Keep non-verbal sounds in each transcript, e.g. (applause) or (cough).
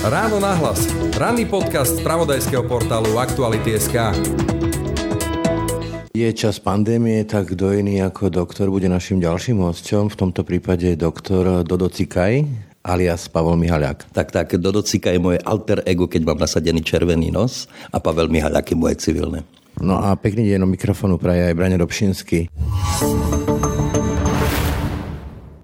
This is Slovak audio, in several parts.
Ráno nahlas. Ranný podcast z pravodajského portálu Aktuality.sk. Je čas pandémie, tak kto iný ako doktor bude našim ďalším hosťom, v tomto prípade doktor Dodo Cikaj, alias Pavel Mihaliak. Tak, tak, Dodo Cikaj je moje alter ego, keď mám nasadený červený nos a Pavel Mihaliak je moje civilné. No a pekný deň do mikrofónu praje aj Brane Dobšinský.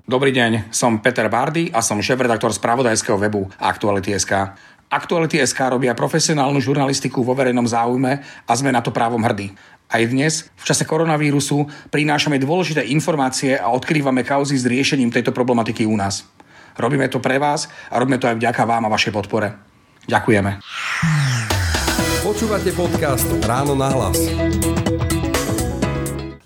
Dobrý deň, som Peter Bardy a som šéf-redaktor spravodajského webu Aktuality.sk. Aktuality.sk robia profesionálnu žurnalistiku vo verejnom záujme a sme na to právom hrdí. Aj dnes, v čase koronavírusu, prinášame dôležité informácie a odkrývame kauzy s riešením tejto problematiky u nás. Robíme to pre vás a robíme to aj vďaka vám a vašej podpore. Ďakujeme. Počúvate podcast Ráno na hlas.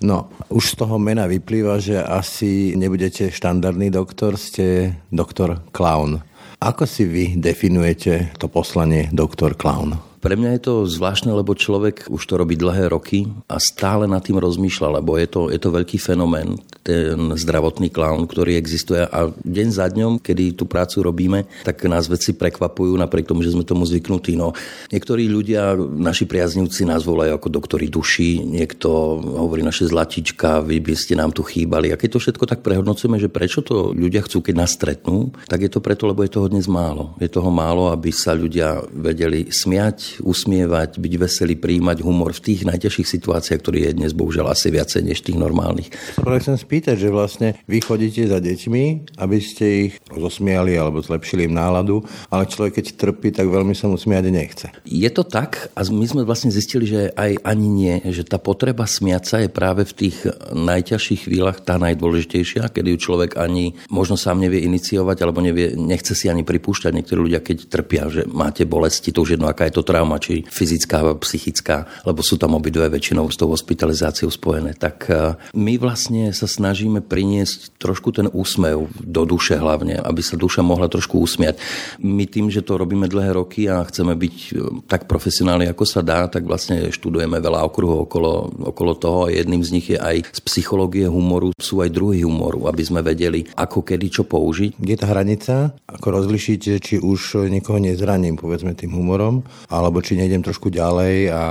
No, už z toho mena vyplýva, že asi nebudete štandardný doktor, ste doktor Clown. Ako si vy definujete to poslanie doktor Clown? Pre mňa je to zvláštne, lebo človek už to robí dlhé roky a stále nad tým rozmýšľa, lebo je to, je to veľký fenomén, ten zdravotný klaun, ktorý existuje a deň za dňom, kedy tú prácu robíme, tak nás veci prekvapujú napriek tomu, že sme tomu zvyknutí. No, niektorí ľudia, naši priaznivci nás volajú ako doktori duši, niekto hovorí naše zlatička, vy by ste nám tu chýbali. A keď to všetko tak prehodnocujeme, že prečo to ľudia chcú, keď nás stretnú, tak je to preto, lebo je toho dnes málo. Je toho málo, aby sa ľudia vedeli smiať, usmievať, byť veselý, príjmať humor v tých najťažších situáciách, ktorý je dnes bohužiaľ asi viacej než tých normálnych. Práve chcem spýtať, že vlastne vy chodíte za deťmi, aby ste ich zosmiali alebo zlepšili im náladu, ale človek keď trpí, tak veľmi sa mu smiať nechce. Je to tak a my sme vlastne zistili, že aj ani nie, že tá potreba smiať sa je práve v tých najťažších chvíľach tá najdôležitejšia, kedy ju človek ani možno sám nevie iniciovať alebo nevie, nechce si ani pripúšťať. Niektorí ľudia, keď trpia, že máte bolesti, to už jedno, aká je to trauma, či fyzická alebo psychická, lebo sú tam obidve väčšinou s tou hospitalizáciou spojené. Tak e, my vlastne sa snažíme priniesť trošku ten úsmev do duše hlavne, aby sa duša mohla trošku usmiať. My tým, že to robíme dlhé roky a chceme byť e, tak profesionálni, ako sa dá, tak vlastne študujeme veľa okruhov okolo, okolo toho jedným z nich je aj z psychológie humoru sú aj druhý humoru, aby sme vedeli, ako kedy čo použiť. Kde je tá hranica? Ako rozlišíte, či už niekoho nezraním, povedzme, tým humorom, ale alebo či nejdem trošku ďalej a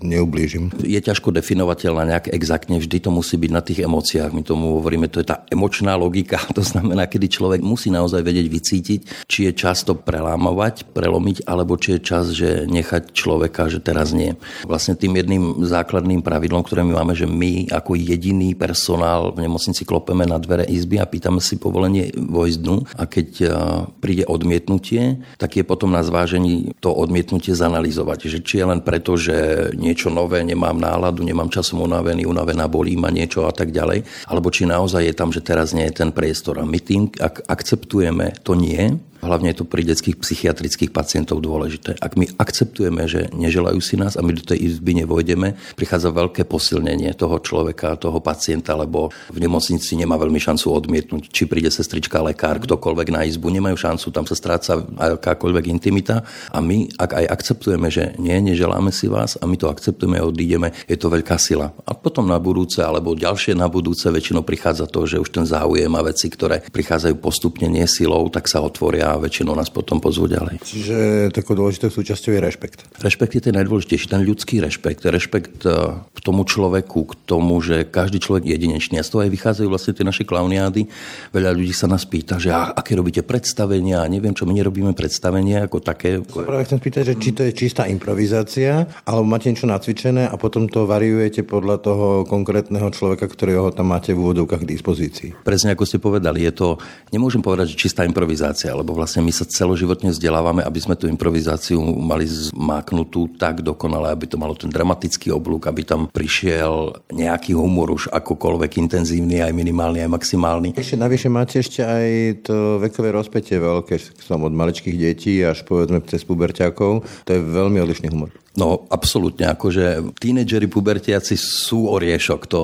neublížim. Je ťažko definovateľná nejak exaktne, vždy to musí byť na tých emóciách. My tomu hovoríme, to je tá emočná logika. (laughs) To znamená, kedy človek musí naozaj vedieť vycítiť, či je čas to prelámovať, prelomiť, alebo či je čas, že nechať človeka, že teraz nie. Vlastne tým jedným základným pravidlom, ktoré my máme, že my ako jediný personál v nemocnici klopeme na dvere izby a pýtame si povolenie vojsť dnu a keď príde odmietnutie, tak je potom na zvážení to odmietnutie zanalizovať, že či je len preto, že niečo nové, nemám náladu, nemám časom unavený, unavená bolí ma niečo a tak ďalej, alebo či naozaj je tam, že teraz nie je ten priestor. A my tým, ak akceptujeme to nie, Hlavne je to pri detských psychiatrických pacientov dôležité. Ak my akceptujeme, že neželajú si nás a my do tej izby nevojdeme, prichádza veľké posilnenie toho človeka, toho pacienta, lebo v nemocnici nemá veľmi šancu odmietnúť, či príde sestrička, lekár, ktokoľvek na izbu, nemajú šancu, tam sa stráca akákoľvek intimita. A my, ak aj akceptujeme, že nie, neželáme si vás a my to akceptujeme a odídeme, je to veľká sila. A potom na budúce alebo ďalšie na budúce väčšinou prichádza to, že už ten záujem a veci, ktoré prichádzajú postupne nie silou, tak sa otvoria a väčšinou nás potom pozvú ďalej. Čiže takou dôležitou súčasťou je rešpekt. Rešpekt je ten najdôležitejší, ten ľudský rešpekt. Rešpekt e, k tomu človeku, k tomu, že každý človek je jedinečný. A z toho aj vychádzajú vlastne tie naše klauniády. Veľa ľudí sa nás pýta, že a, aké robíte predstavenia, a neviem čo, my nerobíme predstavenia ako také. Práve chcem spýtať, že či to je čistá improvizácia, alebo máte niečo nacvičené a potom to variujete podľa toho konkrétneho človeka, ktorého tam máte v úvodovkách k dispozícii. Presne ako ste povedali, je to, nemôžem povedať, že čistá improvizácia, lebo vlastne my sa celoživotne vzdelávame, aby sme tú improvizáciu mali zmáknutú tak dokonale, aby to malo ten dramatický oblúk, aby tam prišiel nejaký humor už akokoľvek intenzívny, aj minimálny, aj maximálny. Ešte navyše máte ešte aj to vekové rozpätie veľké, som od maličkých detí až povedzme cez puberťákov. To je veľmi odlišný humor. No, absolútne. Akože tínedžeri, pubertiaci sú oriešok, to,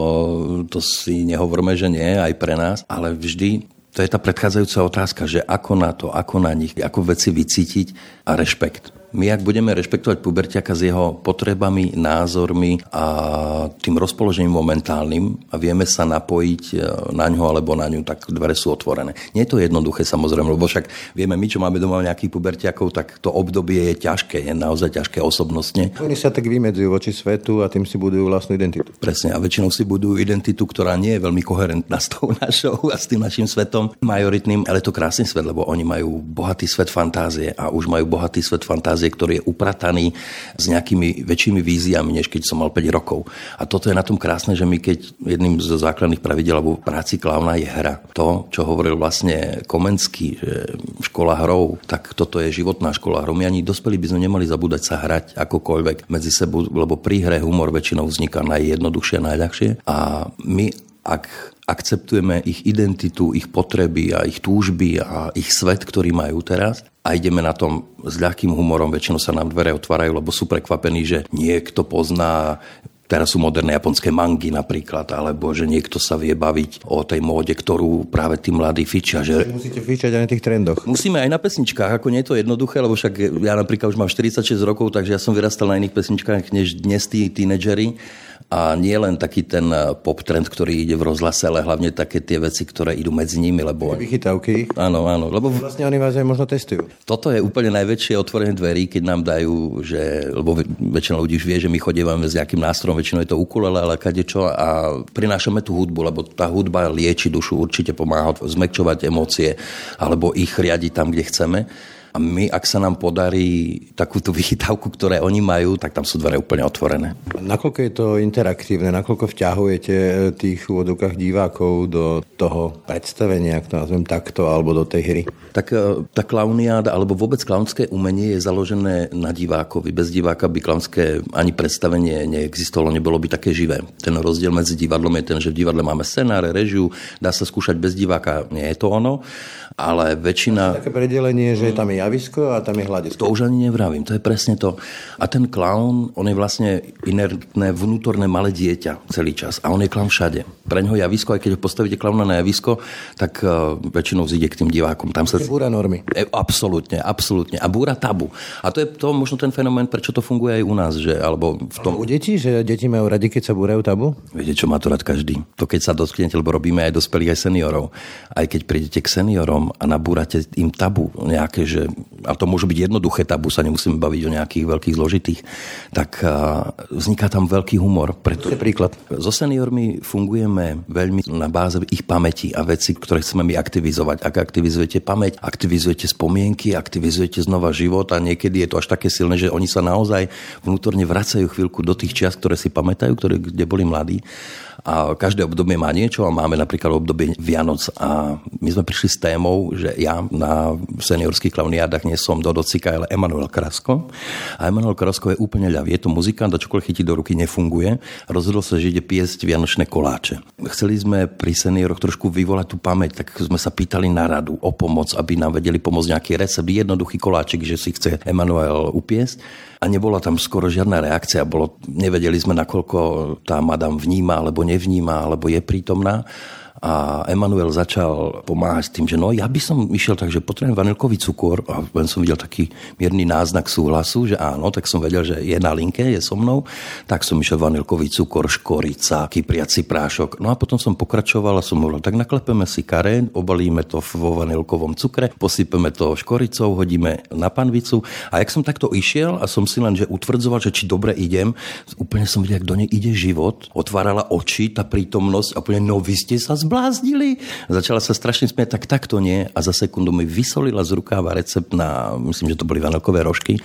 to si nehovorme, že nie, aj pre nás, ale vždy to je tá predchádzajúca otázka, že ako na to, ako na nich, ako veci vycítiť a rešpekt. My, ak budeme rešpektovať pubertiaka s jeho potrebami, názormi a tým rozpoložením momentálnym a vieme sa napojiť e, na ňo alebo na ňu, tak dvere sú otvorené. Nie je to jednoduché samozrejme, lebo však vieme my, čo máme doma nejakých pubertiakov, tak to obdobie je ťažké, je naozaj ťažké osobnostne. Oni sa tak vymedzujú voči svetu a tým si budujú vlastnú identitu. Presne, a väčšinou si budujú identitu, ktorá nie je veľmi koherentná s tou (laughs) našou a s tým našim svetom majoritným, ale to krásny svet, lebo oni majú bohatý svet fantázie a už majú bohatý svet fantázie, ktorý je uprataný s nejakými väčšími víziami, než keď som mal 5 rokov. A toto je na tom krásne, že my keď jedným zo základných pravidel alebo práci klauna je hra. To, čo hovoril vlastne Komenský, že škola hrou, tak toto je životná škola hrou. My ani dospelí by sme nemali zabúdať sa hrať akokoľvek medzi sebou, lebo pri hre humor väčšinou vzniká najjednoduchšie najľahšie. A my, ak akceptujeme ich identitu, ich potreby a ich túžby a ich svet, ktorý majú teraz a ideme na tom s ľahkým humorom, väčšinou sa nám dvere otvárajú, lebo sú prekvapení, že niekto pozná Teraz sú moderné japonské mangy napríklad, alebo že niekto sa vie baviť o tej móde, ktorú práve tí mladí fičia. Že... Musíte fičať aj na tých trendoch. Musíme aj na pesničkách, ako nie je to jednoduché, lebo však ja napríklad už mám 46 rokov, takže ja som vyrastal na iných pesničkách než dnes tí tínedžeri. A nie len taký ten eh, pop trend, ktorý ide v rozhlase, ale hlavne také tie veci, ktoré idú medzi nimi. Lebo... Vychytávky. Áno, áno. Lebo... Vlastne oni vás aj možno testujú. Toto je úplne najväčšie otvorenie dverí, keď nám dajú, že, lebo väčšina ľudí už vie, že my chodívame s nejakým nástrojom, väčšinou je to ukulele, ale kadečo a prinášame tú hudbu, lebo tá hudba lieči dušu, určite pomáha zmekčovať emócie alebo ich riadiť tam, kde chceme. A my, ak sa nám podarí takúto vychytávku, ktoré oni majú, tak tam sú dvere úplne otvorené. Nakoľko je to interaktívne, nakoľko vťahujete tých úvodokách divákov do toho predstavenia, ak to nazvem takto, alebo do tej hry? Tak e, tá klauniáda, alebo vôbec klaunské umenie je založené na divákovi. Bez diváka by klaunské ani predstavenie neexistovalo, nebolo by také živé. Ten rozdiel medzi divadlom je ten, že v divadle máme scenáre, režiu, dá sa skúšať bez diváka, nie je to ono, ale väčšina... Také predelenie, že tam je javisko a tam je hľadisko. To už ani nevravím, to je presne to. A ten klaun, on je vlastne inertné, vnútorné malé dieťa celý čas. A on je klaun všade. Pre neho javisko, aj keď ho postavíte klauna na javisko, tak uh, väčšinou zíde k tým divákom. Tam sa... Búra normy. E, absolútne, absolútne. A búra tabu. A to je to možno ten fenomén, prečo to funguje aj u nás. Že, alebo v tom... U detí, že deti majú radi, keď sa búrajú tabu? Viete, čo má to rád každý. To keď sa dotknete, lebo robíme aj dospelých, aj seniorov. Aj keď prídete k seniorom a nabúrate im tabu nejaké, že a to môžu byť jednoduché tabu, sa nemusíme baviť o nejakých veľkých zložitých, tak vzniká tam veľký humor. Preto... príklad. So seniormi fungujeme veľmi na báze ich pamäti a veci, ktoré chceme my aktivizovať. Ak aktivizujete pamäť, aktivizujete spomienky, aktivizujete znova život a niekedy je to až také silné, že oni sa naozaj vnútorne vracajú chvíľku do tých čias, ktoré si pamätajú, ktoré, kde boli mladí a každé obdobie má niečo a máme napríklad obdobie Vianoc a my sme prišli s témou, že ja na seniorských klauniádach nie som Dodo Cika, ale Emanuel Krasko. A Emanuel Krasko je úplne ľavý. Je to muzikant a čokoľvek chytí do ruky nefunguje. Rozhodol sa, že ide piesť vianočné koláče. Chceli sme pri senioroch trošku vyvolať tú pamäť, tak sme sa pýtali na radu o pomoc, aby nám vedeli pomôcť nejaký recept, jednoduchý koláčik, že si chce Emanuel upiesť a nebola tam skoro žiadna reakcia. Bolo, nevedeli sme, nakoľko tá madam vníma alebo nevníma, alebo je prítomná a Emanuel začal pomáhať s tým, že no ja by som išiel tak, že potrebujem vanilkový cukor. A len som videl taký mierny náznak súhlasu, že áno, tak som vedel, že je na linke, je so mnou, tak som išiel vanilkový cukor, škorica, kypriaci prášok. No a potom som pokračoval a som hovoril, tak naklepeme si karén, obalíme to vo vanilkovom cukre, posypeme to škoricou, hodíme na panvicu. A jak som takto išiel a som si len, že utvrdzoval, že či dobre idem, úplne som videl, ak do nej ide život, otvárala oči, tá prítomnosť a úplne, no vy ste sa zbláznili. Začala sa strašne smieť, tak takto nie. A za sekundu mi vysolila z rukáva recept na, myslím, že to boli vanilkové rožky.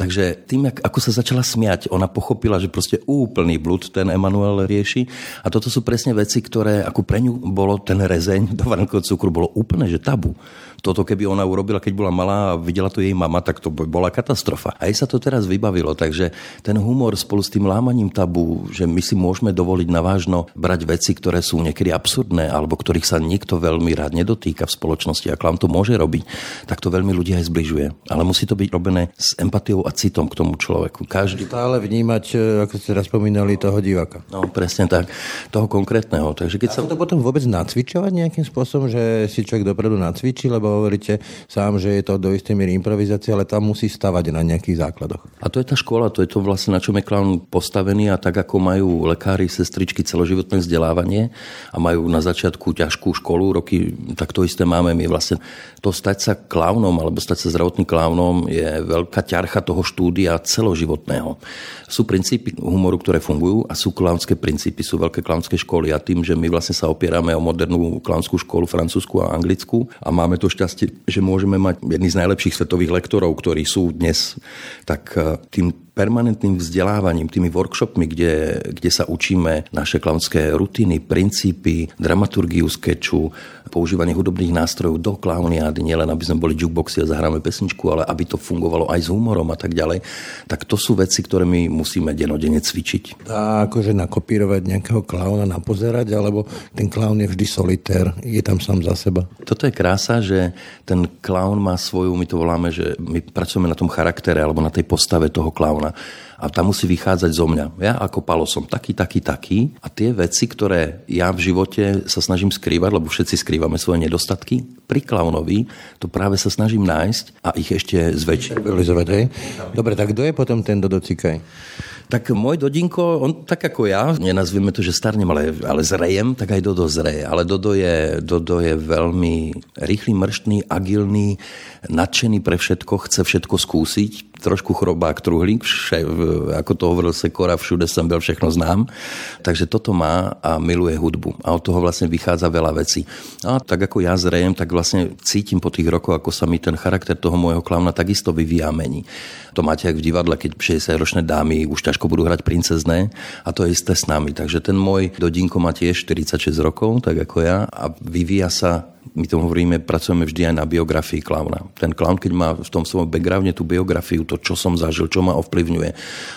Takže tým, ako sa začala smiať, ona pochopila, že proste úplný blud ten Emanuel rieši. A toto sú presne veci, ktoré ako pre ňu bolo ten rezeň do cukru bolo úplne, že tabu. Toto keby ona urobila, keď bola malá a videla to jej mama, tak to bola katastrofa. A jej sa to teraz vybavilo, takže ten humor spolu s tým lámaním tabu, že my si môžeme dovoliť na vážno brať veci, ktoré sú niekedy absurdné, alebo ktorých sa nikto veľmi rád nedotýka v spoločnosti a klam to môže robiť, tak to veľmi ľudia aj zbližuje. Ale musí to byť robené s empatiou a citom k tomu človeku. Každý... Stále vnímať, e, ako ste raz spomínali, toho diváka. No, presne tak. Toho konkrétneho. Takže keď sa... to potom vôbec nacvičovať nejakým spôsobom, že si človek dopredu nacvičí, lebo hovoríte sám, že je to do istej miery improvizácia, ale tam musí stavať na nejakých základoch. A to je tá škola, to je to vlastne, na čom je klaun postavený a tak ako majú lekári, sestričky celoživotné vzdelávanie a majú na začiatku ťažkú školu, roky, tak to isté máme my vlastne. To stať sa klaunom alebo stať sa zdravotným klaunom je veľká ťarcha toho štúdia celoživotného. Sú princípy humoru, ktoré fungujú a sú klaunské princípy, sú veľké klaunské školy a tým, že my vlastne sa opierame o modernú klaunskú školu francúzsku a anglickú a máme to šťastie, že môžeme mať jedný z najlepších svetových lektorov, ktorí sú dnes, tak eh, tým permanentným vzdelávaním, tými workshopmi, kde, kde sa učíme naše klaunské rutiny, princípy, dramaturgiu skeču, používanie hudobných nástrojov do klauniády, nielen aby sme boli jukeboxy a zahráme pesničku, ale aby to fungovalo aj s humorom a tak ďalej, tak to sú veci, ktoré my musíme denodene cvičiť. Dá akože nakopírovať nejakého klauna, napozerať, alebo ten klaun je vždy solitér, je tam sám za seba? Toto je krása, že ten klaun má svoju, my to voláme, že my pracujeme na tom charaktere alebo na tej postave toho klauna klauna. A tam musí vychádzať zo mňa. Ja ako Palo som taký, taký, taký. A tie veci, ktoré ja v živote sa snažím skrývať, lebo všetci skrývame svoje nedostatky, pri klaunovi to práve sa snažím nájsť a ich ešte zväčšiť. Dobre, tak kto je potom ten Dodo Cikaj? Tak môj Dodinko, on tak ako ja, nenazvieme to, že starnem, ale, ale zrejem, tak aj Dodo zreje. Ale Dodo je, Dodo je veľmi rýchly, mrštný, agilný, nadšený pre všetko, chce všetko skúsiť, trošku chrobák, truhlík, vše, ako to hovoril Sekora, všude som bol, všechno znám. Takže toto má a miluje hudbu. A od toho vlastne vychádza veľa vecí. A tak ako ja zrejem, tak vlastne cítim po tých rokoch, ako sa mi ten charakter toho môjho klauna takisto vyvíja mení. To máte aj v divadle, keď 60-ročné dámy už ťažko budú hrať princezné a to je isté s nami. Takže ten môj dodinko má tiež 46 rokov, tak ako ja a vyvíja sa my tomu hovoríme, pracujeme vždy aj na biografii klauna. Ten klaun, keď má v tom svojom backgrounde tú biografiu, to, čo som zažil, čo ma ovplyvňuje,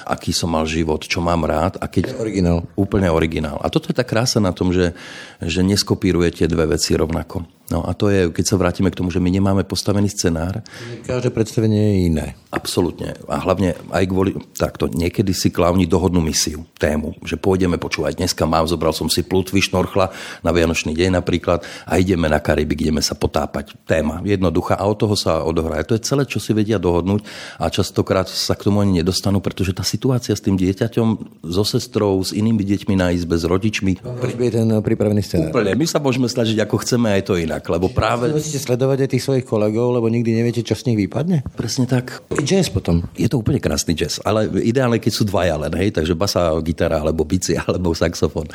aký som mal život, čo mám rád. A keď... Originál. Úplne originál. A toto je tá krása na tom, že, že neskopírujete dve veci rovnako. No a to je, keď sa vrátime k tomu, že my nemáme postavený scenár. Každé predstavenie je iné. Absolútne. A hlavne aj kvôli takto. Niekedy si klauni dohodnú misiu, tému, že pôjdeme počúvať. Dneska mám, zobral som si plutvy šnorchla na Vianočný deň napríklad a ideme na Karibik, ideme sa potápať. Téma jednoduchá a od toho sa odohrá. To je celé, čo si vedia dohodnúť a častokrát sa k tomu ani nedostanú, pretože tá situácia s tým dieťaťom, so sestrou, s inými deťmi na izbe, s rodičmi. je ten pripravený scenár. Úplne. My sa môžeme snažiť ako chceme, aj to inak inak, lebo práve... Musíte sledovať aj tých svojich kolegov, lebo nikdy neviete, čo z nich vypadne? Presne tak. I jazz potom. Je to úplne krásny jazz, ale ideálne, keď sú dvaja len, hej, takže basa, gitara, alebo bici, (laughs) alebo saxofón.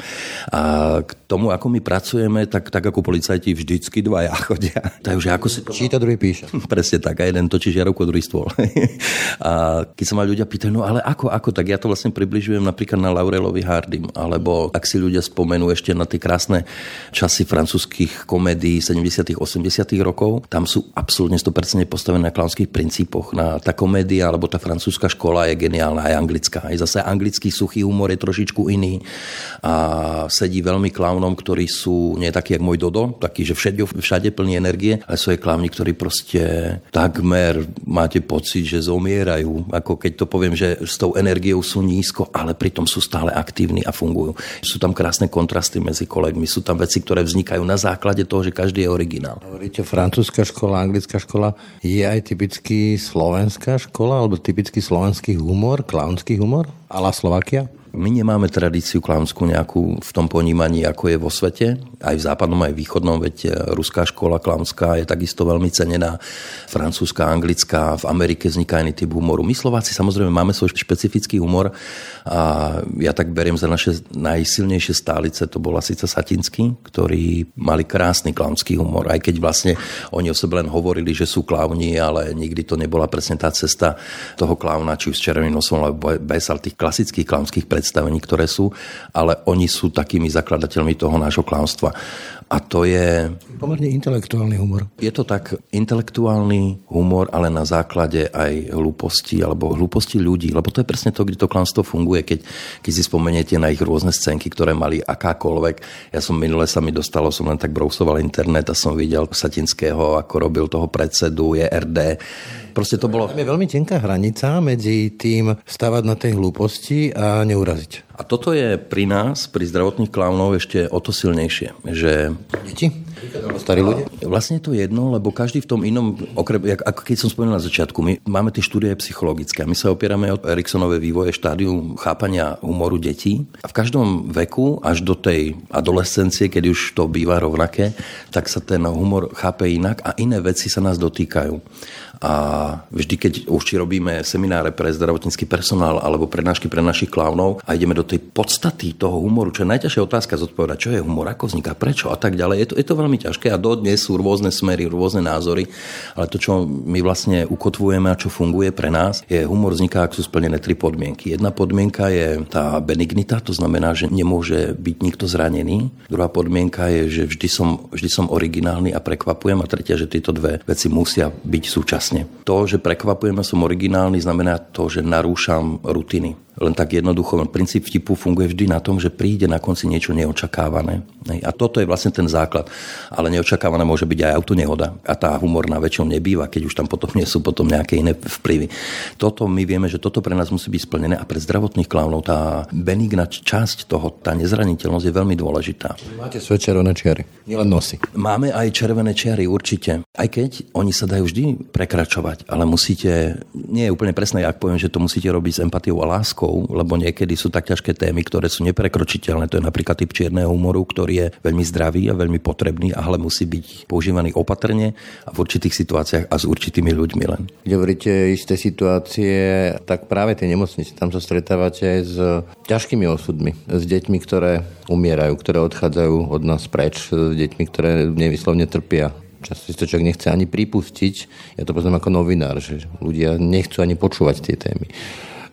A k tomu, ako my pracujeme, tak, tak ako policajti vždycky dvaja (laughs) chodia. Takže ako si to... Číta, druhý píše. (laughs) Presne tak, a jeden točí žiarovku, druhý stôl. a keď sa ma ľudia pýtajú, no ale ako, ako, tak ja to vlastne približujem napríklad na Laurelovi Hardim, alebo ak si ľudia spomenú ešte na tie krásne časy francúzských komédií 70 80 rokov, tam sú absolútne 100% postavené na klaunských princípoch. Na, tá komédia alebo tá francúzska škola je geniálna, aj anglická. Aj zase anglický suchý humor je trošičku iný a sedí veľmi klaunom, ktorí sú nie takí, ako môj Dodo, taký, že všade, všade plní energie, ale sú aj klauni, ktorí proste takmer máte pocit, že zomierajú. Ako keď to poviem, že s tou energiou sú nízko, ale pritom sú stále aktívni a fungujú. Sú tam krásne kontrasty medzi kolegmi, sú tam veci, ktoré vznikajú na základe toho, že každý je originál. Hovoríte francúzska škola, anglická škola. Je aj typický slovenská škola, alebo typický slovenský humor, klaunský humor? Ala Slovakia? My nemáme tradíciu klaunskú nejakú v tom ponímaní, ako je vo svete. Aj v západnom, aj v východnom, veď e, ruská škola klaunská je takisto veľmi cenená. Francúzska, anglická, v Amerike vzniká iný typ humoru. My Slováci samozrejme máme svoj špecifický humor a ja tak beriem za naše najsilnejšie stálice, to bola síce Satinsky, ktorí mali krásny klaunský humor. Aj keď vlastne oni o sebe len hovorili, že sú klauni, ale nikdy to nebola presne tá cesta toho klauna, či už s červeným nosom, alebo bez, ale tých klasických klaunských predstavení, ktoré sú, ale oni sú takými zakladateľmi toho nášho quoi. A to je... Pomerne intelektuálny humor. Je to tak intelektuálny humor, ale na základe aj hlúposti alebo hlúposti ľudí, lebo to je presne to, kde to klamstvo funguje, keď, keď si spomeniete na ich rôzne scénky, ktoré mali akákoľvek. Ja som minule sa mi dostalo, som len tak brousoval internet a som videl Satinského, ako robil toho predsedu, je RD Proste to bolo... Tam je veľmi tenká hranica medzi tým stavať na tej hlúposti a neuraziť. A toto je pri nás, pri zdravotných klaunov, ešte o to silnejšie, že... Deti? Starí ľudia? Vlastne je to jedno, lebo každý v tom inom, okrem, ako keď som spomenul na začiatku, my máme tie štúdie psychologické my sa opierame o Eriksonové vývoje štádium chápania humoru detí a v každom veku až do tej adolescencie, keď už to býva rovnaké, tak sa ten humor chápe inak a iné veci sa nás dotýkajú. A vždy, keď už či robíme semináre pre zdravotnícky personál alebo prednášky pre našich klaunov a ideme do tej podstaty toho humoru, čo je najťažšia otázka zodpovedať, čo je humor, ako vzniká, prečo a tak ďalej. Je to, je to veľmi ťažké a dodnes sú rôzne smery, rôzne názory, ale to, čo my vlastne ukotvujeme a čo funguje pre nás, je humor vzniká, ak sú splnené tri podmienky. Jedna podmienka je tá benignita, to znamená, že nemôže byť nikto zranený. Druhá podmienka je, že vždy som, vždy som originálny a prekvapujem. A tretia, že tieto dve veci musia byť súčasne. To, že prekvapujem a som originálny, znamená to, že narúšam rutiny len tak jednoducho. Princíp vtipu funguje vždy na tom, že príde na konci niečo neočakávané. A toto je vlastne ten základ. Ale neočakávané môže byť aj autonehoda. A tá humorná väčšinou nebýva, keď už tam potom nie sú potom nejaké iné vplyvy. Toto my vieme, že toto pre nás musí byť splnené a pre zdravotných klaunov tá benigná časť toho, tá nezraniteľnosť je veľmi dôležitá. Máte svoje červené čiary, nielen nosy. Máme aj červené čiary, určite. Aj keď oni sa dajú vždy prekračovať, ale musíte, nie je úplne presné, ak poviem, že to musíte robiť s empatiou a láskou, jazykov, lebo niekedy sú tak ťažké témy, ktoré sú neprekročiteľné. To je napríklad typ čierneho humoru, ktorý je veľmi zdravý a veľmi potrebný, ale musí byť používaný opatrne a v určitých situáciách a s určitými ľuďmi len. Keď hovoríte isté situácie, tak práve tie nemocnice, tam sa stretávate s ťažkými osudmi, s deťmi, ktoré umierajú, ktoré odchádzajú od nás preč, s deťmi, ktoré nevyslovne trpia často si to človek nechce ani pripustiť. Ja to poznám ako novinár, že ľudia nechcú ani počúvať tie témy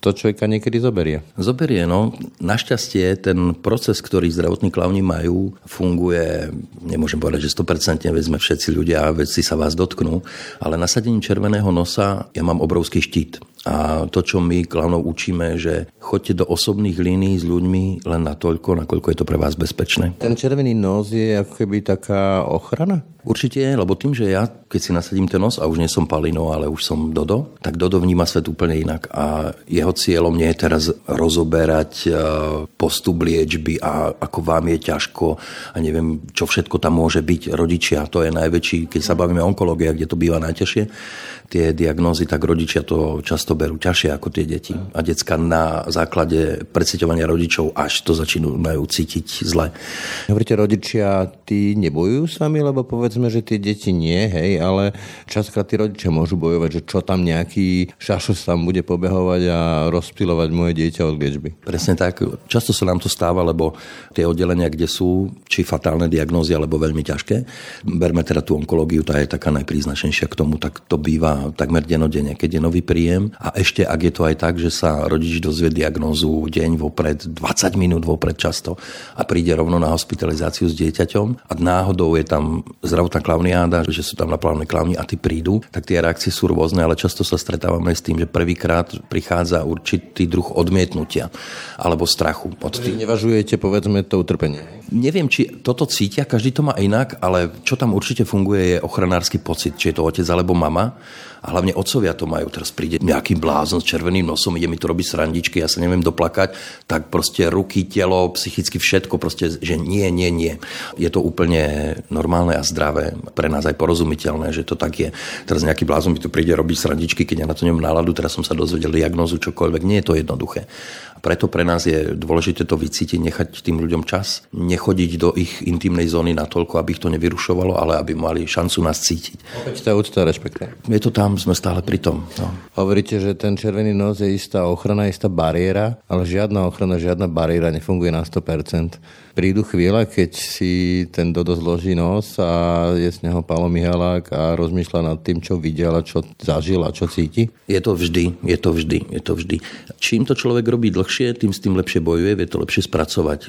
to človeka niekedy zoberie. Zoberie, no. Našťastie ten proces, ktorý zdravotní klauni majú, funguje, nemôžem povedať, že 100% veď sme všetci ľudia a veci sa vás dotknú, ale nasadením červeného nosa ja mám obrovský štít. A to, čo my klaunov učíme, že choďte do osobných línií s ľuďmi len na toľko, nakoľko je to pre vás bezpečné. Ten červený nos je ako keby taká ochrana? Určite je, lebo tým, že ja, keď si nasadím ten nos a už nie som Palino, ale už som Dodo, tak Dodo vníma svet úplne inak. A jeho cieľom nie je teraz rozoberať e, postup liečby a ako vám je ťažko a neviem, čo všetko tam môže byť. Rodičia, to je najväčší, keď sa bavíme onkológia, kde to býva najťažšie, tie diagnózy, tak rodičia to často berú ťažšie ako tie deti. A decka na základe preciťovania rodičov až to začínajú cítiť zle. Hovoríte, rodičia, tí nebojujú s vami, lebo povedz povedzme, že tie deti nie, hej, ale častokrát tí rodičia môžu bojovať, že čo tam nejaký šašos tam bude pobehovať a rozpilovať moje dieťa od liečby. Presne tak. Často sa nám to stáva, lebo tie oddelenia, kde sú, či fatálne diagnózy, alebo veľmi ťažké, berme teda tú onkológiu, tá je taká najpríznačnejšia k tomu, tak to býva takmer denodene, keď je nový príjem. A ešte, ak je to aj tak, že sa rodič dozvie diagnózu deň vopred, 20 minút vopred často a príde rovno na hospitalizáciu s dieťaťom a náhodou je tam zdravotná klauniáda, že sú tam naplánované klauni a tí prídu, tak tie reakcie sú rôzne, ale často sa stretávame s tým, že prvýkrát prichádza určitý druh odmietnutia alebo strachu. Od tých... Nevažujete, povedzme, to utrpenie? Neviem, či toto cítia, každý to má inak, ale čo tam určite funguje je ochranársky pocit, či je to otec alebo mama a hlavne otcovia to majú. Teraz príde nejaký blázon s červeným nosom, ide mi to robiť srandičky, ja sa neviem doplakať, tak proste ruky, telo, psychicky všetko, proste, že nie, nie, nie. Je to úplne normálne a zdravé, pre nás aj porozumiteľné, že to tak je. Teraz nejaký blázon mi tu príde robiť srandičky, keď ja na to nemám náladu, teraz som sa dozvedel diagnozu, čokoľvek. Nie je to jednoduché. Preto pre nás je dôležité to vycítiť, nechať tým ľuďom čas, nechodiť do ich intimnej zóny natoľko, aby ich to nevyrušovalo, ale aby mali šancu nás cítiť. Opäť tá úcta rešpekte. Je to tam, sme stále pri tom. No. Hovoríte, že ten červený nos je istá ochrana, istá bariéra, ale žiadna ochrana, žiadna bariéra nefunguje na 100% prídu chvíle, keď si ten Dodo zloží nos a je z neho Palo Mihalák a rozmýšľa nad tým, čo videl a čo zažil a čo cíti? Je to vždy, je to vždy, je to vždy. Čím to človek robí dlhšie, tým s tým lepšie bojuje, vie to lepšie spracovať.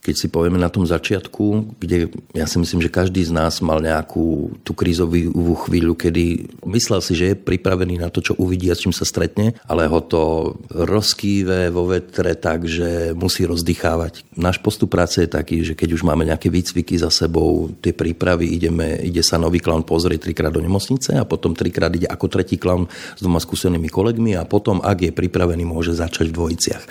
Keď si povieme na tom začiatku, kde ja si myslím, že každý z nás mal nejakú tú krízovú chvíľu, kedy myslel si, že je pripravený na to, čo uvidí a s čím sa stretne, ale ho to rozkýve vo vetre tak, že musí rozdýchávať. Náš postup práce je taký, že keď už máme nejaké výcviky za sebou, tie prípravy, ideme, ide sa nový klaun pozrieť trikrát do nemocnice a potom trikrát ide ako tretí klaun s dvoma skúsenými kolegmi a potom, ak je pripravený, môže začať v dvojiciach.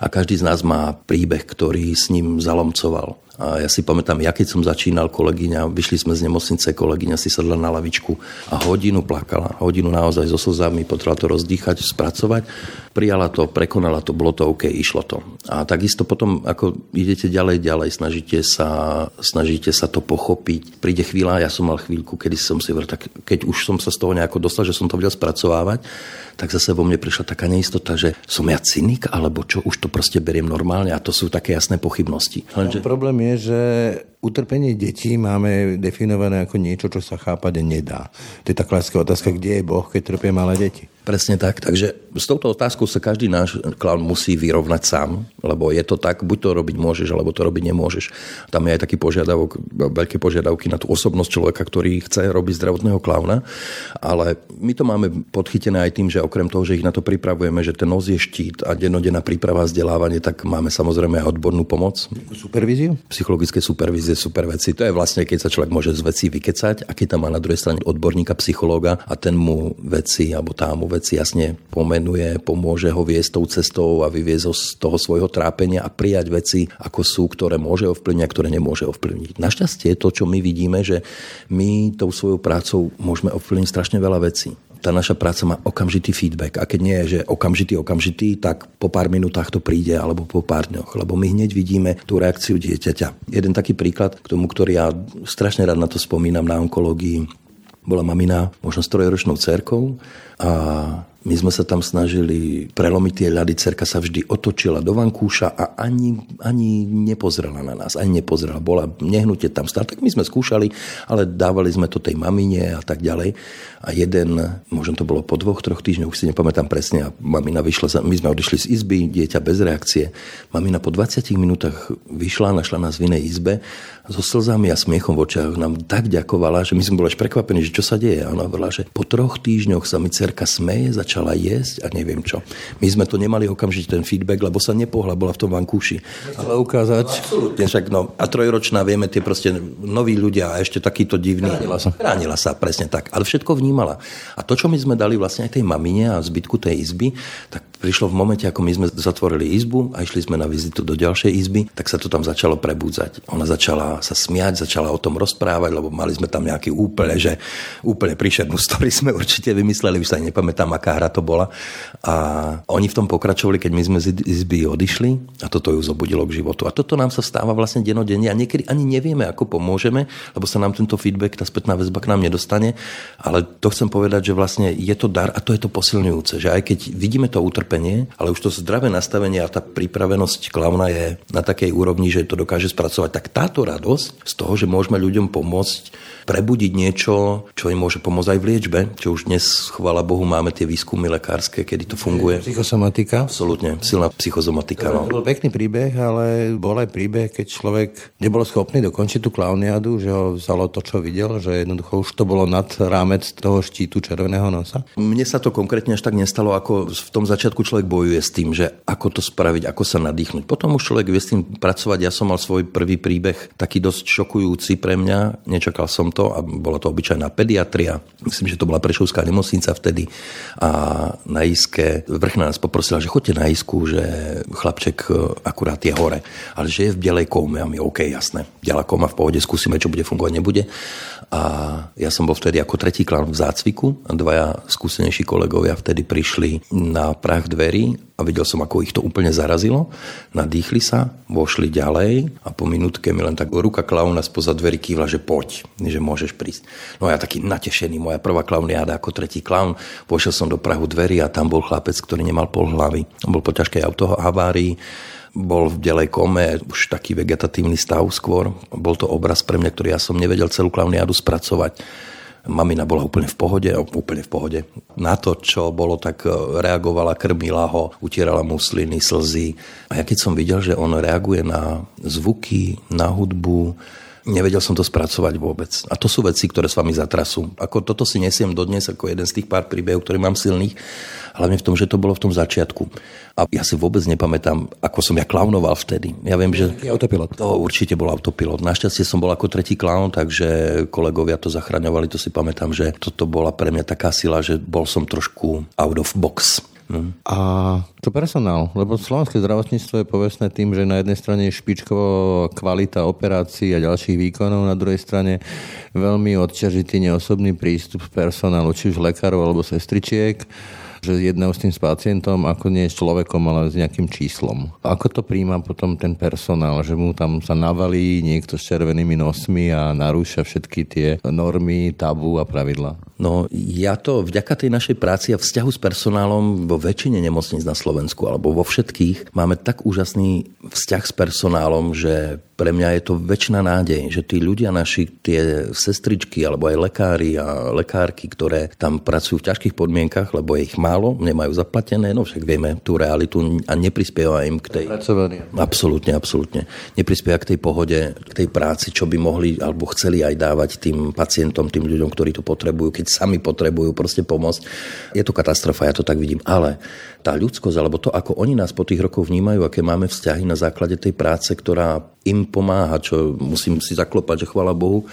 A každý z nás má príbeh, ktorý s ním zalomcoval. A ja si pamätám, ja keď som začínal kolegyňa, vyšli sme z nemocnice, kolegyňa si sadla na lavičku a hodinu plakala. Hodinu naozaj so slzami, potrebovala to rozdýchať, spracovať. Prijala to, prekonala to, bolo to OK, išlo to. A takisto potom, ako idete ďalej, ďalej, snažíte sa, snažíte sa to pochopiť. Príde chvíľa, ja som mal chvíľku, kedy som si vrtal, tak keď už som sa z toho nejako dostal, že som to vedel spracovávať, tak zase vo mne prišla taká neistota, že som ja cynik, alebo čo, už to proste beriem normálne a to sú také jasné pochybnosti. Lenže... Problém je, že utrpenie detí máme definované ako niečo, čo sa chápať nedá. To je tá klasická otázka, kde je Boh, keď trpia malé deti. Presne tak. Takže s touto otázkou sa každý náš klaun musí vyrovnať sám, lebo je to tak, buď to robiť môžeš, alebo to robiť nemôžeš. Tam je aj taký požiadavok, veľké požiadavky na tú osobnosť človeka, ktorý chce robiť zdravotného klauna, ale my to máme podchytené aj tým, že okrem toho, že ich na to pripravujeme, že ten nos je štít a dennodenná príprava a vzdelávanie, tak máme samozrejme aj odbornú pomoc. Supervíziu? Psychologické supervízie, super veci. To je vlastne, keď sa človek môže z veci vykecať a keď tam má na druhej strane odborníka, psychológa a ten mu veci alebo tá mu veci jasne pomenuje, pomôže ho viesť tou cestou a vyviezť ho z toho svojho trápenia a prijať veci, ako sú, ktoré môže ovplyvniť a ktoré nemôže ovplyvniť. Našťastie to, čo my vidíme, že my tou svojou prácou môžeme ovplyvniť strašne veľa vecí tá naša práca má okamžitý feedback. A keď nie je, že okamžitý, okamžitý, tak po pár minútach to príde alebo po pár dňoch. Lebo my hneď vidíme tú reakciu dieťaťa. Jeden taký príklad k tomu, ktorý ja strašne rád na to spomínam na onkológii, bola mamina možno trojročnou cerkou a my sme sa tam snažili prelomiť tie ľady. Cerka sa vždy otočila do vankúša a ani, ani nepozrela na nás. Ani nepozrela. Bola nehnutie tam stále. Tak my sme skúšali, ale dávali sme to tej mamine a tak ďalej. A jeden, možno to bolo po dvoch, troch týždňoch, už si nepamätám presne, a mamina vyšla, my sme odišli z izby, dieťa bez reakcie. Mamina po 20 minútach vyšla, našla nás v inej izbe so slzami a smiechom v očiach nám tak ďakovala, že my sme boli až prekvapení, že čo sa deje. A ona hovorila, že po troch týždňoch sa mi cerka smeje, začala jesť a neviem čo. My sme to nemali okamžite ten feedback, lebo sa nepohla, bola v tom vankúši. Chcela ukázať. Absolutne, však no, a trojročná, vieme, tie proste noví ľudia a ešte takýto divný. Ránila sa. Ránila sa, presne tak. Ale všetko vnímala. A to, čo my sme dali vlastne aj tej mamine a zbytku tej izby, tak prišlo v momente, ako my sme zatvorili izbu a išli sme na vizitu do ďalšej izby, tak sa to tam začalo prebúdzať. Ona začala sa smiať, začala o tom rozprávať, lebo mali sme tam nejaký úplne, že úplne príšernú story sme určite vymysleli, už sa nepamätám, aká hra to bola. A oni v tom pokračovali, keď my sme z izby odišli a toto ju zobudilo k životu. A toto nám sa stáva vlastne denodenne a niekedy ani nevieme, ako pomôžeme, lebo sa nám tento feedback, tá spätná väzba k nám nedostane. Ale to chcem povedať, že vlastne je to dar a to je to posilňujúce, že aj keď vidíme to utrpenie, utrpenie, ale už to zdravé nastavenie a tá pripravenosť klauna je na takej úrovni, že to dokáže spracovať. Tak táto radosť z toho, že môžeme ľuďom pomôcť prebudiť niečo, čo im môže pomôcť aj v liečbe, čo už dnes, chvála Bohu, máme tie výskumy lekárske, kedy to funguje. Psychosomatika? Absolútne, silná psychosomatika. No. To bol pekný príbeh, ale bol aj príbeh, keď človek nebol schopný dokončiť tú klauniadu, že ho vzalo to, čo videl, že jednoducho už to bolo nad rámec toho štítu červeného nosa? Mne sa to konkrétne až tak nestalo, ako v tom začiatku človek bojuje s tým, že ako to spraviť, ako sa nadýchnuť. Potom už človek vie s tým pracovať. Ja som mal svoj prvý príbeh taký dosť šokujúci pre mňa. Nečakal som to a bola to obyčajná pediatria. Myslím, že to bola Prešovská nemocnica vtedy a na Iske vrch nás poprosila, že choďte na Isku, že chlapček e, akurát je hore, ale že je v bielej kóme a my OK, jasné. Biela kóma v pohode, skúsime, čo bude fungovať, nebude. A ja som bol vtedy ako tretí klan v zácviku dvaja skúsenejší kolegovia vtedy prišli na prach dverí a videl som, ako ich to úplne zarazilo. Nadýchli sa, vošli ďalej a po minútke mi len tak ruka klauna spoza dverí kývla, že poď, že môžeš prísť. No ja taký natešený, moja prvá klauniáda ako tretí klaun, vošiel som do prahu dverí a tam bol chlapec, ktorý nemal pol hlavy. On bol po ťažkej autohavárii, bol v delej kome, už taký vegetatívny stav skôr. Bol to obraz pre mňa, ktorý ja som nevedel celú klauniádu spracovať Mamina bola úplne v pohode, úplne v pohode. Na to, čo bolo, tak e, reagovala, krmila ho, utierala mu sliny, slzy. A ja keď som videl, že on reaguje na zvuky, na hudbu, Nevedel som to spracovať vôbec. A to sú veci, ktoré s vami zatrasú. Ako toto si nesiem dodnes ako jeden z tých pár príbehov, ktoré mám silných, hlavne v tom, že to bolo v tom začiatku. A ja si vôbec nepamätám, ako som ja klaunoval vtedy. Ja viem, že... autopilot. To určite bol autopilot. Našťastie som bol ako tretí klaun, takže kolegovia to zachraňovali, to si pamätám, že toto bola pre mňa taká sila, že bol som trošku out of box Mm. A to personál, lebo slovenské zdravotníctvo je povestné tým, že na jednej strane je špičková kvalita operácií a ďalších výkonov, na druhej strane veľmi odťažitý neosobný prístup personálu, či už lekárov alebo sestričiek že jedného s tým s pacientom, ako nie s človekom, ale s nejakým číslom. Ako to príjma potom ten personál, že mu tam sa navalí niekto s červenými nosmi a narúša všetky tie normy, tabu a pravidla? No ja to vďaka tej našej práci a vzťahu s personálom vo väčšine nemocníc na Slovensku alebo vo všetkých máme tak úžasný vzťah s personálom, že pre mňa je to väčšina nádej, že tí ľudia naši, tie sestričky alebo aj lekári a lekárky, ktoré tam pracujú v ťažkých podmienkach, lebo je ich málo, nemajú zaplatené, no však vieme tú realitu a neprispieva im k tej... Pracovania. Absolútne, absolútne. Neprispieva k tej pohode, k tej práci, čo by mohli alebo chceli aj dávať tým pacientom, tým ľuďom, ktorí to potrebujú, keď sami potrebujú proste pomôcť. Je to katastrofa, ja to tak vidím. Ale tá ľudskosť, alebo to, ako oni nás po tých rokoch vnímajú, aké máme vzťahy na základe tej práce, ktorá im pomáha, čo musím si zaklopať, že chvala Bohu,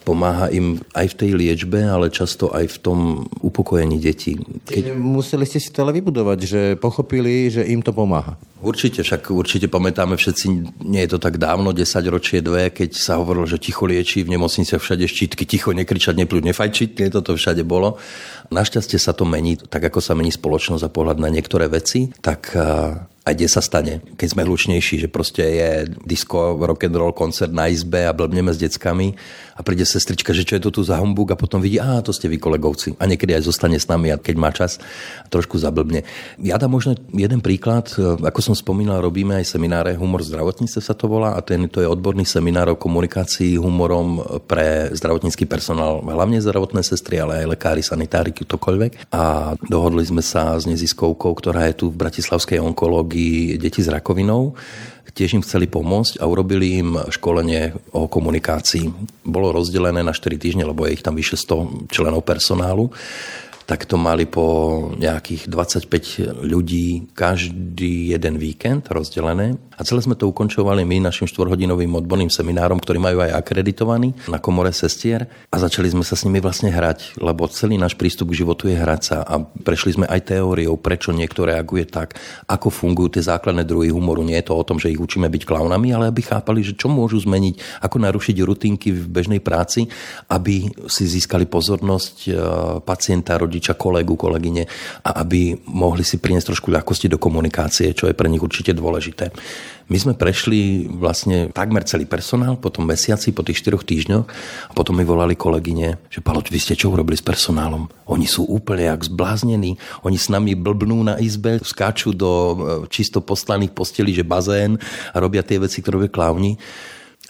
pomáha im aj v tej liečbe, ale často aj v tom upokojení detí. Keď... Museli ste si to ale vybudovať, že pochopili, že im to pomáha. Určite, však určite pamätáme všetci, nie je to tak dávno, 10 ročie, dve, keď sa hovorilo, že ticho lieči, v nemocniciach všade štítky, ticho nekričať, nepľúť, nefajčiť, nie toto všade bolo. Našťastie sa to mení, tak ako sa mení spoločnosť a pohľad na niektoré veci, tak a kde sa stane, keď sme hlučnejší, že proste je disco, rock and roll koncert na izbe a blbneme s deckami a príde sestrička, že čo je to tu za humbug a potom vidí, a to ste vy kolegovci. A niekedy aj zostane s nami, a keď má čas, trošku zablbne. Ja dám možno jeden príklad, ako som spomínal, robíme aj semináre Humor zdravotníctve sa to volá a ten, to je odborný seminár o komunikácii humorom pre zdravotnícky personál, hlavne zdravotné sestry, ale aj lekári, sanitári, ktokoľvek. A dohodli sme sa s neziskovkou, ktorá je tu v Bratislavskej onkológii deti s rakovinou. Tiež im chceli pomôcť a urobili im školenie o komunikácii. Bolo rozdelené na 4 týždne, lebo je ich tam vyše 100 členov personálu tak to mali po nejakých 25 ľudí každý jeden víkend rozdelené. A celé sme to ukončovali my našim štvorhodinovým odborným seminárom, ktorý majú aj akreditovaný na komore sestier. A začali sme sa s nimi vlastne hrať, lebo celý náš prístup k životu je hrať sa. A prešli sme aj teóriou, prečo niekto reaguje tak, ako fungujú tie základné druhy humoru. Nie je to o tom, že ich učíme byť klaunami, ale aby chápali, že čo môžu zmeniť, ako narušiť rutinky v bežnej práci, aby si získali pozornosť e, pacienta, rodiča rodiča, kolegu, kolegyne a aby mohli si priniesť trošku ľahkosti do komunikácie, čo je pre nich určite dôležité. My sme prešli vlastne takmer celý personál po tom mesiaci, po tých štyroch týždňoch a potom mi volali kolegyne, že Palo, vy ste čo urobili s personálom? Oni sú úplne jak zbláznení, oni s nami blbnú na izbe, skáču do e, čisto poslaných postelí, že bazén a robia tie veci, ktoré robia klauni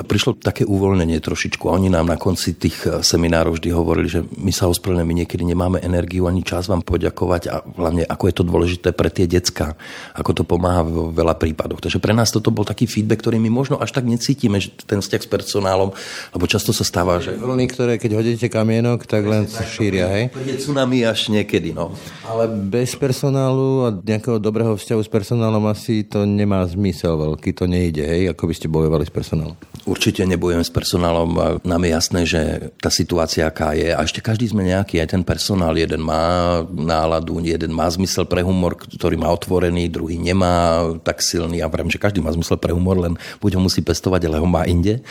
prišlo také uvoľnenie trošičku a oni nám na konci tých eh, seminárov vždy hovorili, že my sa ospravedlňujeme, my niekedy nemáme energiu ani čas vám poďakovať a hlavne ako je to dôležité pre tie decka, ako to pomáha v veľa prípadoch. Takže pre nás toto bol taký feedback, ktorý my možno až tak necítime, že ten vzťah s personálom, lebo často sa stáva, že... Vlny, ktoré keď hodíte kamienok, tak len sa šíria, hej? Príde tsunami až niekedy, no. Ale bez personálu a nejakého dobrého vzťahu s personálom asi to nemá zmysel veľký, to nejde, hej, ako by ste bojovali s personálom. Určite nebudeme s personálom a nám je jasné, že tá situácia aká je. A ešte každý sme nejaký, aj ten personál. Jeden má náladu, jeden má zmysel pre humor, ktorý má otvorený, druhý nemá tak silný. Ja viem, že každý má zmysel pre humor, len buď ho musí pestovať, ale ho má inde.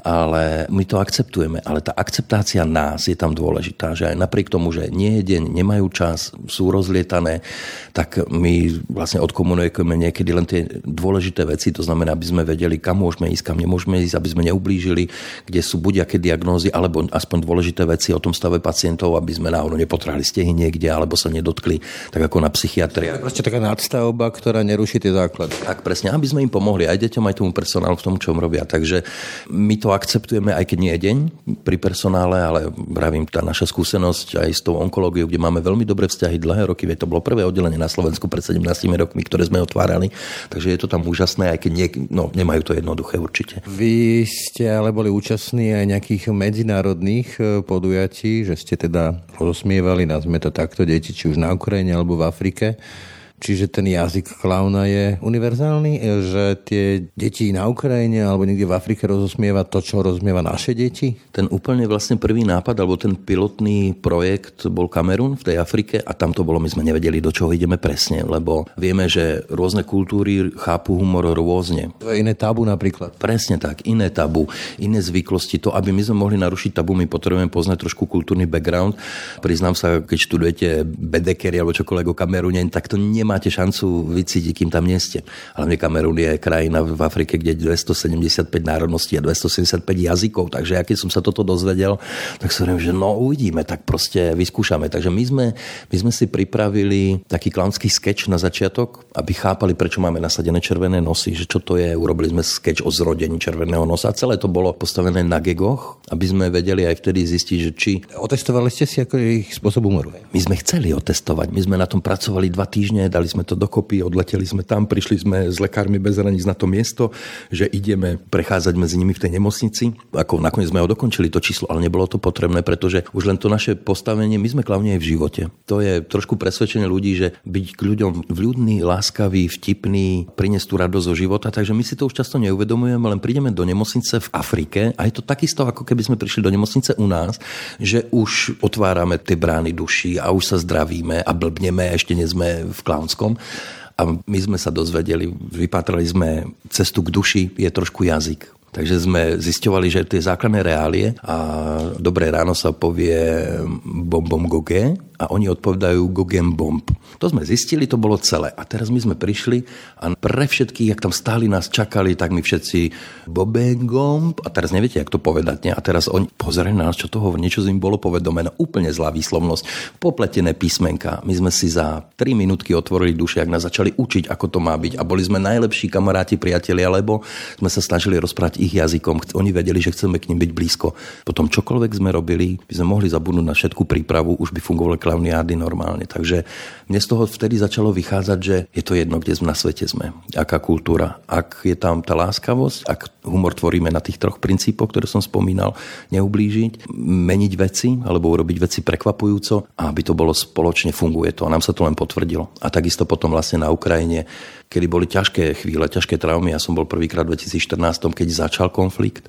Ale my to akceptujeme. Ale tá akceptácia nás je tam dôležitá, že aj napriek tomu, že nie je deň, nemajú čas, sú rozlietané, tak my vlastne odkomunikujeme niekedy len tie dôležité veci. To znamená, aby sme vedeli, kam môžeme ísť, kam nemôžeme ísť, aby sme neublížili, kde sú buď aké diagnózy, alebo aspoň dôležité veci o tom stave pacientov, aby sme náhodou nepotrhali stehy niekde, alebo sa nedotkli, tak ako na psychiatrii. Proste taká nadstavba, ktorá neruší tie základy. Tak presne, aby sme im pomohli aj deťom, aj tomu personálu v tom, čo robia. Takže my to akceptujeme, aj keď nie je deň pri personále, ale vravím, tá naša skúsenosť aj s tou onkológiou, kde máme veľmi dobré vzťahy dlhé roky, veď to bolo prvé oddelenie na Slovensku pred 17 rokmi, ktoré sme otvárali, takže je to tam úžasné, aj keď nie, no, nemajú to jednoduché určite. Vy ste ale boli účastní aj nejakých medzinárodných e, podujatí, že ste teda rozosmievali, nazme to takto, deti či už na Ukrajine alebo v Afrike. Čiže ten jazyk klauna je univerzálny, že tie deti na Ukrajine alebo niekde v Afrike rozosmieva to, čo rozmieva naše deti? Ten úplne vlastne prvý nápad, alebo ten pilotný projekt bol Kamerun v tej Afrike a tam to bolo, my sme nevedeli, do čoho ideme presne, lebo vieme, že rôzne kultúry chápu humor rôzne. Iné tabu napríklad. Presne tak, iné tabu, iné zvyklosti. To, aby my sme mohli narušiť tabu, my potrebujeme poznať trošku kultúrny background. Priznám sa, keď študujete Bedekery alebo čokoľvek o Kamerune, tak to nemáte šancu vycítiť, kým tam nie ste. Ale Kamerun je krajina v Afrike, kde je 275 národností a 275 jazykov, takže aký som sa toto dozvedel, tak som hovorím, že no uvidíme, tak proste vyskúšame. Takže my sme, my sme si pripravili taký klaunský sketch na začiatok, aby chápali, prečo máme nasadené červené nosy, že čo to je. Urobili sme sketch o zrodení červeného nosa. Celé to bolo postavené na gegoch, aby sme vedeli aj vtedy zistiť, že či... Otestovali ste si ako ich spôsob humoru? My sme chceli otestovať. My sme na tom pracovali dva týždne, dali sme to dokopy, odleteli sme tam, prišli sme s lekármi bez hraníc na to miesto, že ideme prechádzať medzi nimi v tej nemocnici. Ako nakoniec sme ho dokončili to číslo, ale nebolo to potrebné, pretože už len to naše postavenie, my sme klavni aj v živote. To je trošku presvedčenie ľudí, že byť k ľuďom vľudný, láskavý, vtipný, priniesť tú radosť zo života, takže my si to už často neuvedomujeme, len prídeme do nemocnice v Afrike a je to takisto, ako keby sme prišli do nemocnice u nás, že už otvárame tie brány duši a už sa zdravíme a blbneme, ešte nie sme v klaunskom. A my sme sa dozvedeli, vypatrali sme cestu k duši, je trošku jazyk. Takže sme zisťovali, že tie základné reálie a dobré ráno sa povie bom goge a oni odpovedajú Gogem Bomb. To sme zistili, to bolo celé. A teraz my sme prišli a pre všetkých, jak tam stáli, nás čakali, tak my všetci Bobengomb a teraz neviete, jak to povedať. Nie? A teraz oni pozerajú nás, čo toho, niečo z im bolo povedomé. No, úplne zlá výslovnosť. Popletené písmenka. My sme si za 3 minútky otvorili duše, ak nás začali učiť, ako to má byť. A boli sme najlepší kamaráti, priatelia, lebo sme sa snažili rozprávať ich jazykom. Oni vedeli, že chceme k nim byť blízko. Potom čokoľvek sme robili, by sme mohli zabudnúť na všetku prípravu, už by fungovali klauniády normálne. Takže mne z toho vtedy začalo vychádzať, že je to jedno, kde na svete sme, aká kultúra. Ak je tam tá láskavosť, ak humor tvoríme na tých troch princípoch, ktoré som spomínal, neublížiť, meniť veci alebo urobiť veci prekvapujúco a aby to bolo spoločne, funguje to. A nám sa to len potvrdilo. A takisto potom vlastne na Ukrajine, kedy boli ťažké chvíle, ťažké traumy. Ja som bol prvýkrát v 2014, keď začal konflikt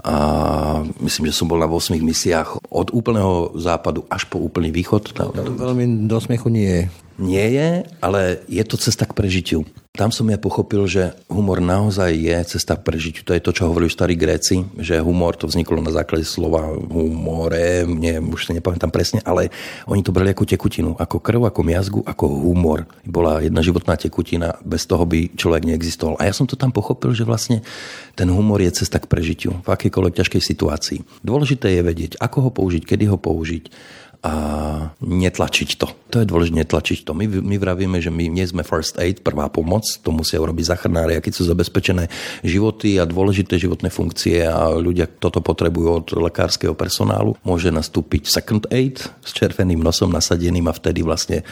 a myslím, že som bol na 8 misiách od úplného západu až po úplný východ. To veľmi do smiechu nie je. Nie je, ale je to cesta k prežitiu. Tam som ja pochopil, že humor naozaj je cesta k prežitiu. To je to, čo hovorili starí Gréci, že humor to vzniklo na základe slova humore, nie, už sa nepamätám presne, ale oni to brali ako tekutinu, ako krv, ako miazgu, ako humor. Bola jedna životná tekutina, bez toho by človek neexistoval. A ja som to tam pochopil, že vlastne ten humor je cesta k prežitiu v akejkoľvek ťažkej situácii. Dôležité je vedieť, ako ho použiť, kedy ho použiť a netlačiť to. To je dôležité netlačiť to. My, my vravíme, že my nie sme first aid, prvá pomoc, to musia urobiť záchranári, keď sú zabezpečené životy a dôležité životné funkcie a ľudia toto potrebujú od lekárskeho personálu. Môže nastúpiť second aid s červeným nosom nasadeným a vtedy vlastne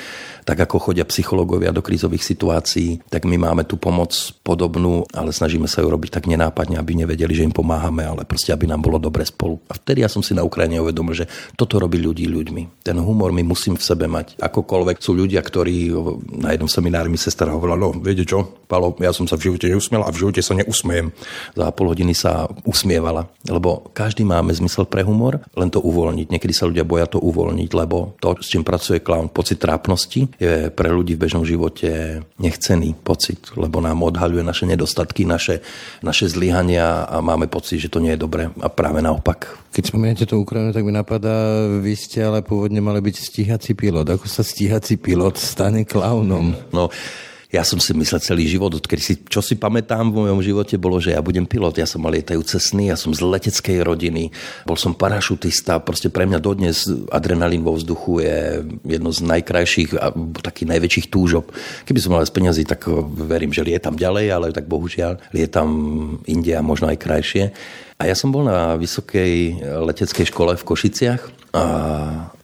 tak ako chodia psychológovia do krízových situácií, tak my máme tú pomoc podobnú, ale snažíme sa ju robiť tak nenápadne, aby nevedeli, že im pomáhame, ale proste aby nám bolo dobre spolu. A vtedy ja som si na Ukrajine uvedomil, že toto robí ľudí ľuďmi. Ten humor my musím v sebe mať. Akokoľvek sú ľudia, ktorí na jednom seminári mi sestra hovorila, no viete čo, Palo, ja som sa v živote neusmiel a v živote sa neusmiem. Za pol hodiny sa usmievala, lebo každý máme zmysel pre humor, len to uvoľniť. Niekedy sa ľudia boja to uvoľniť, lebo to, s čím pracuje clown, pocit trápnosti, je pre ľudí v bežnom živote nechcený pocit, lebo nám odhaľuje naše nedostatky, naše, naše zlyhania a máme pocit, že to nie je dobré a práve naopak. Keď spomínate tú Ukrajinu, tak mi napadá, vy ste ale pôvodne mali byť stíhací pilot. Ako sa stíhací pilot stane klaunom? No, ja som si myslel celý život, odkedy si, čo si pamätám v mojom živote, bolo, že ja budem pilot. Ja som mal lietajúce sny, ja som z leteckej rodiny, bol som parašutista, proste pre mňa dodnes adrenalín vo vzduchu je jedno z najkrajších a takých najväčších túžob. Keby som mal z peniazy, tak verím, že lietam ďalej, ale tak bohužiaľ lietam India možno aj krajšie. A ja som bol na vysokej leteckej škole v Košiciach a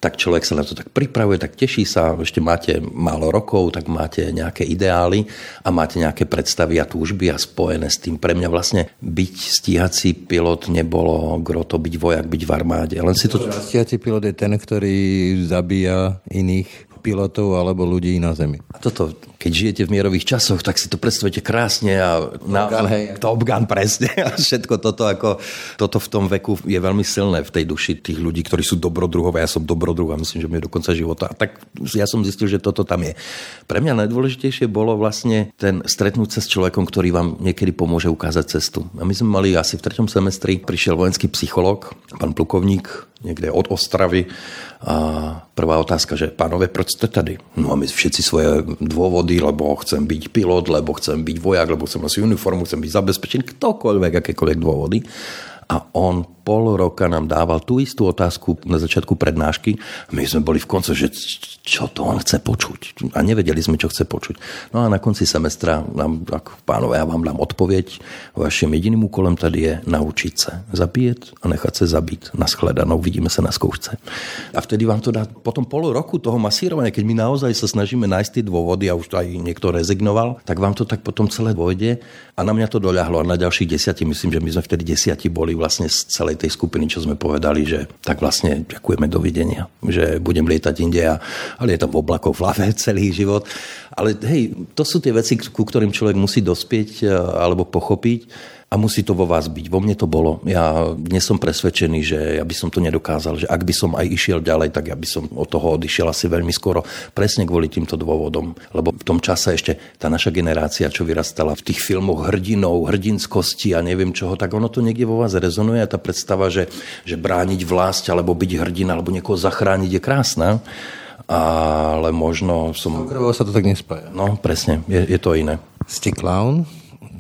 tak človek sa na to tak pripravuje, tak teší sa, ešte máte málo rokov, tak máte nejaké ideály a máte nejaké predstavy a túžby a spojené s tým. Pre mňa vlastne byť stíhací pilot nebolo groto byť vojak, byť v armáde. Len si to... Stíhací pilot je ten, ktorý zabíja iných pilotov alebo ľudí na Zemi. A toto, keď žijete v mierových časoch, tak si to predstavujete krásne a na, Top Gun, hej. Top Gun, presne. (laughs) A všetko toto, ako, toto v tom veku je veľmi silné v tej duši tých ľudí, ktorí sú dobrodruhové. Ja som dobrodruh a myslím, že mi je do konca života. A tak ja som zistil, že toto tam je. Pre mňa najdôležitejšie bolo vlastne ten stretnúť sa s človekom, ktorý vám niekedy pomôže ukázať cestu. A my sme mali asi v treťom semestri, prišiel vojenský psychológ, pán plukovník, niekde od Ostravy. A prvá otázka, že pánové, proč ste tady? No máme všetci svoje dôvody, lebo chcem byť pilot, lebo chcem byť vojak, lebo chcem nosiť uniformu, chcem byť zabezpečený, ktokoľvek, akékoľvek dôvody. A on pol roka nám dával tú istú otázku na začiatku prednášky. My sme boli v konce, že čo to on chce počuť. A nevedeli sme, čo chce počuť. No a na konci semestra nám, ako pánové, ja vám dám odpoveď. Vašim jediným úkolem tady je naučiť sa zabíjať a nechať sa zabiť. Na shledanou, vidíme sa na skúšce. A vtedy vám to dá potom pol roku toho masírovania, keď my naozaj sa snažíme nájsť tie dôvody a už to aj niekto rezignoval, tak vám to tak potom celé dôjde. A na mňa to doľahlo. A na ďalších desiatich, myslím, že my sme vtedy desiati boli vlastne z celej tej skupiny, čo sme povedali, že tak vlastne ďakujeme, dovidenia, že budem lietať inde, a, ale je tam v oblakoch v lave (laughs) celý život. Ale hej, to sú tie veci, ku ktorým človek musí dospieť alebo pochopiť a musí to vo vás byť. Vo mne to bolo. Ja dnes som presvedčený, že ja by som to nedokázal, že ak by som aj išiel ďalej, tak ja by som od toho odišiel asi veľmi skoro. Presne kvôli týmto dôvodom. Lebo v tom čase ešte tá naša generácia, čo vyrastala v tých filmoch hrdinov, hrdinskosti a neviem čoho, tak ono to niekde vo vás rezonuje a tá predstava, že, že brániť vlast alebo byť hrdina alebo niekoho zachrániť je krásna ale možno som... Okrvo sa to tak nespája. No, presne, je, je to iné. Ste clown?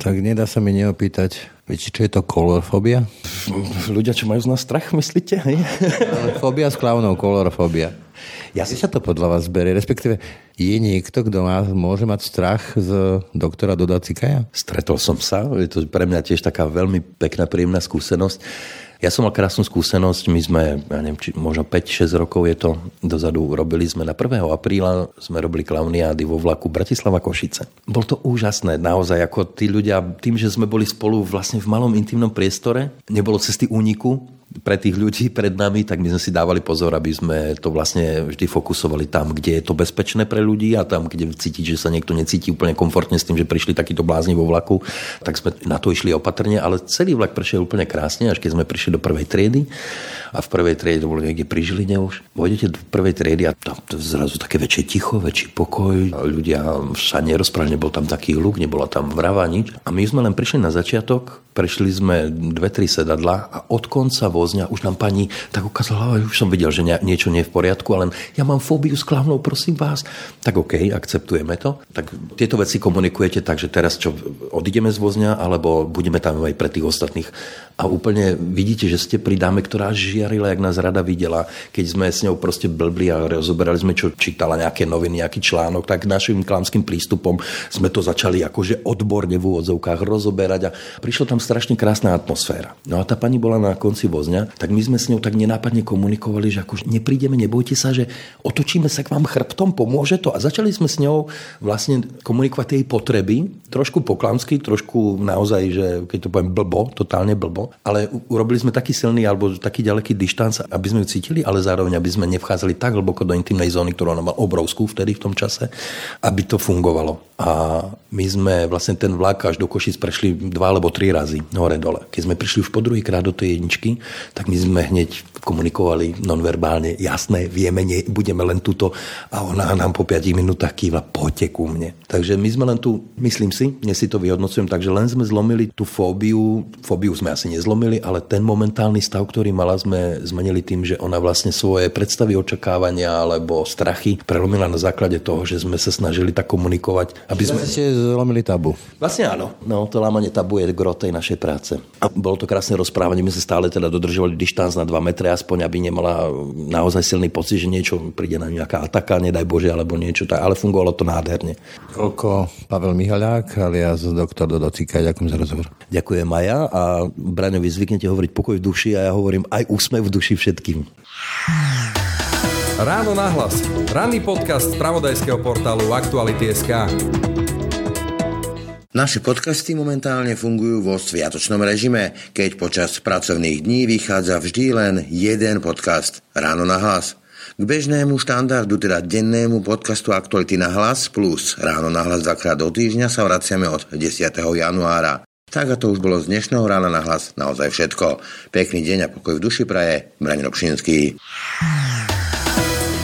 Tak nedá sa mi neopýtať, viete, čo je to kolorfobia? Ľudia, čo majú z nás strach, myslíte? Hej? Fobia s klaunov, kolorfobia. Ja si sa to podľa vás berie, respektíve je niekto, kto má, môže mať strach z doktora Dodacikaja? Stretol som sa, je to pre mňa tiež taká veľmi pekná, príjemná skúsenosť. Ja som mal krásnu skúsenosť, my sme, ja neviem, či možno 5-6 rokov je to dozadu, robili sme na 1. apríla, sme robili klauniády vo vlaku Bratislava Košice. Bolo to úžasné, naozaj, ako tí ľudia, tým, že sme boli spolu vlastne v malom intimnom priestore, nebolo cesty úniku, pre tých ľudí pred nami, tak my sme si dávali pozor, aby sme to vlastne vždy fokusovali tam, kde je to bezpečné pre ľudí a tam, kde cítiť, že sa niekto necíti úplne komfortne s tým, že prišli takíto blázni vo vlaku, tak sme na to išli opatrne, ale celý vlak prešiel úplne krásne, až keď sme prišli do prvej triedy a v prvej triede to bolo niekde pri Žiline už. Vojdete do prvej triedy a tam to zrazu také väčšie ticho, väčší pokoj. A ľudia sa nerozprávali, nebol tam taký hluk, nebola tam vrava, nič. A my sme len prišli na začiatok, prešli sme dve, tri sedadla a od konca vozňa už nám pani tak ukázala, už som videl, že niečo nie je v poriadku, ale ja mám fóbiu s klavnou, prosím vás. Tak OK, akceptujeme to. Tak tieto veci komunikujete tak, že teraz čo, odídeme z vozňa, alebo budeme tam aj pre tých ostatných. A úplne vidíte, že ste pri dáme, ktorá žiarila, jak nás rada videla. Keď sme s ňou proste blbli a rozoberali sme, čo čítala nejaké noviny, nejaký článok, tak našim klamským prístupom sme to začali akože odborne v úvodzovkách rozoberať a prišla tam strašne krásna atmosféra. No a tá pani bola na konci vozňa, tak my sme s ňou tak nenápadne komunikovali, že ako neprídeme, nebojte sa, že otočíme sa k vám chrbtom, pomôže to. A začali sme s ňou vlastne komunikovať jej potreby, trošku poklamsky, trošku naozaj, že keď to poviem blbo, totálne blbo, ale urobili sme taký silný alebo taký ďaleký dištanc, aby sme ju cítili, ale zároveň, aby sme nevchádzali tak hlboko do intimnej zóny, ktorú ona má obrovskú vtedy v tom čase, aby to fungovalo. A my sme vlastne ten vlak až do Košic prešli dva alebo tri razy hore-dole. Keď sme prišli už po druhý krát do tej jedničky, tak my sme hneď komunikovali nonverbálne, jasné, vieme, nie, budeme len tuto a ona nám po 5 minútach kýva, poďte ku mne. Takže my sme len tu, myslím si, dnes si to vyhodnocujem, takže len sme zlomili tú fóbiu, fóbiu sme asi nezlomili, ale ten momentálny stav, ktorý mala, sme zmenili tým, že ona vlastne svoje predstavy očakávania alebo strachy prelomila na základe toho, že sme sa snažili tak komunikovať, aby sme... Ste zlomili tabu. Vlastne áno. No, to lámanie tabu je gro tej našej práce. A bolo to krásne rozprávanie. My sme stále teda dodržovali dištanc na 2 metre, aspoň aby nemala naozaj silný pocit, že niečo príde na nejaká ataka, nedaj Bože, alebo niečo tak. Ale fungovalo to nádherne. Koľko Pavel Mihaľák alias doktor Dodo Cika, ďakujem za rozhovor. Ďakujem Maja a Braňovi zvyknete hovoriť pokoj v duši a ja hovorím aj úsmev v duši všetkým. Ráno nahlas. Ranný podcast z pravodajského portálu Aktuality.sk. Naše podcasty momentálne fungujú vo sviatočnom režime, keď počas pracovných dní vychádza vždy len jeden podcast Ráno na hlas. K bežnému štandardu, teda dennému podcastu Aktuality na hlas plus ráno na hlas dvakrát do týždňa sa vraciame od 10. januára. Tak a to už bolo z dnešného rána na hlas naozaj všetko. Pekný deň a pokoj v duši praje, Braň Robšinský.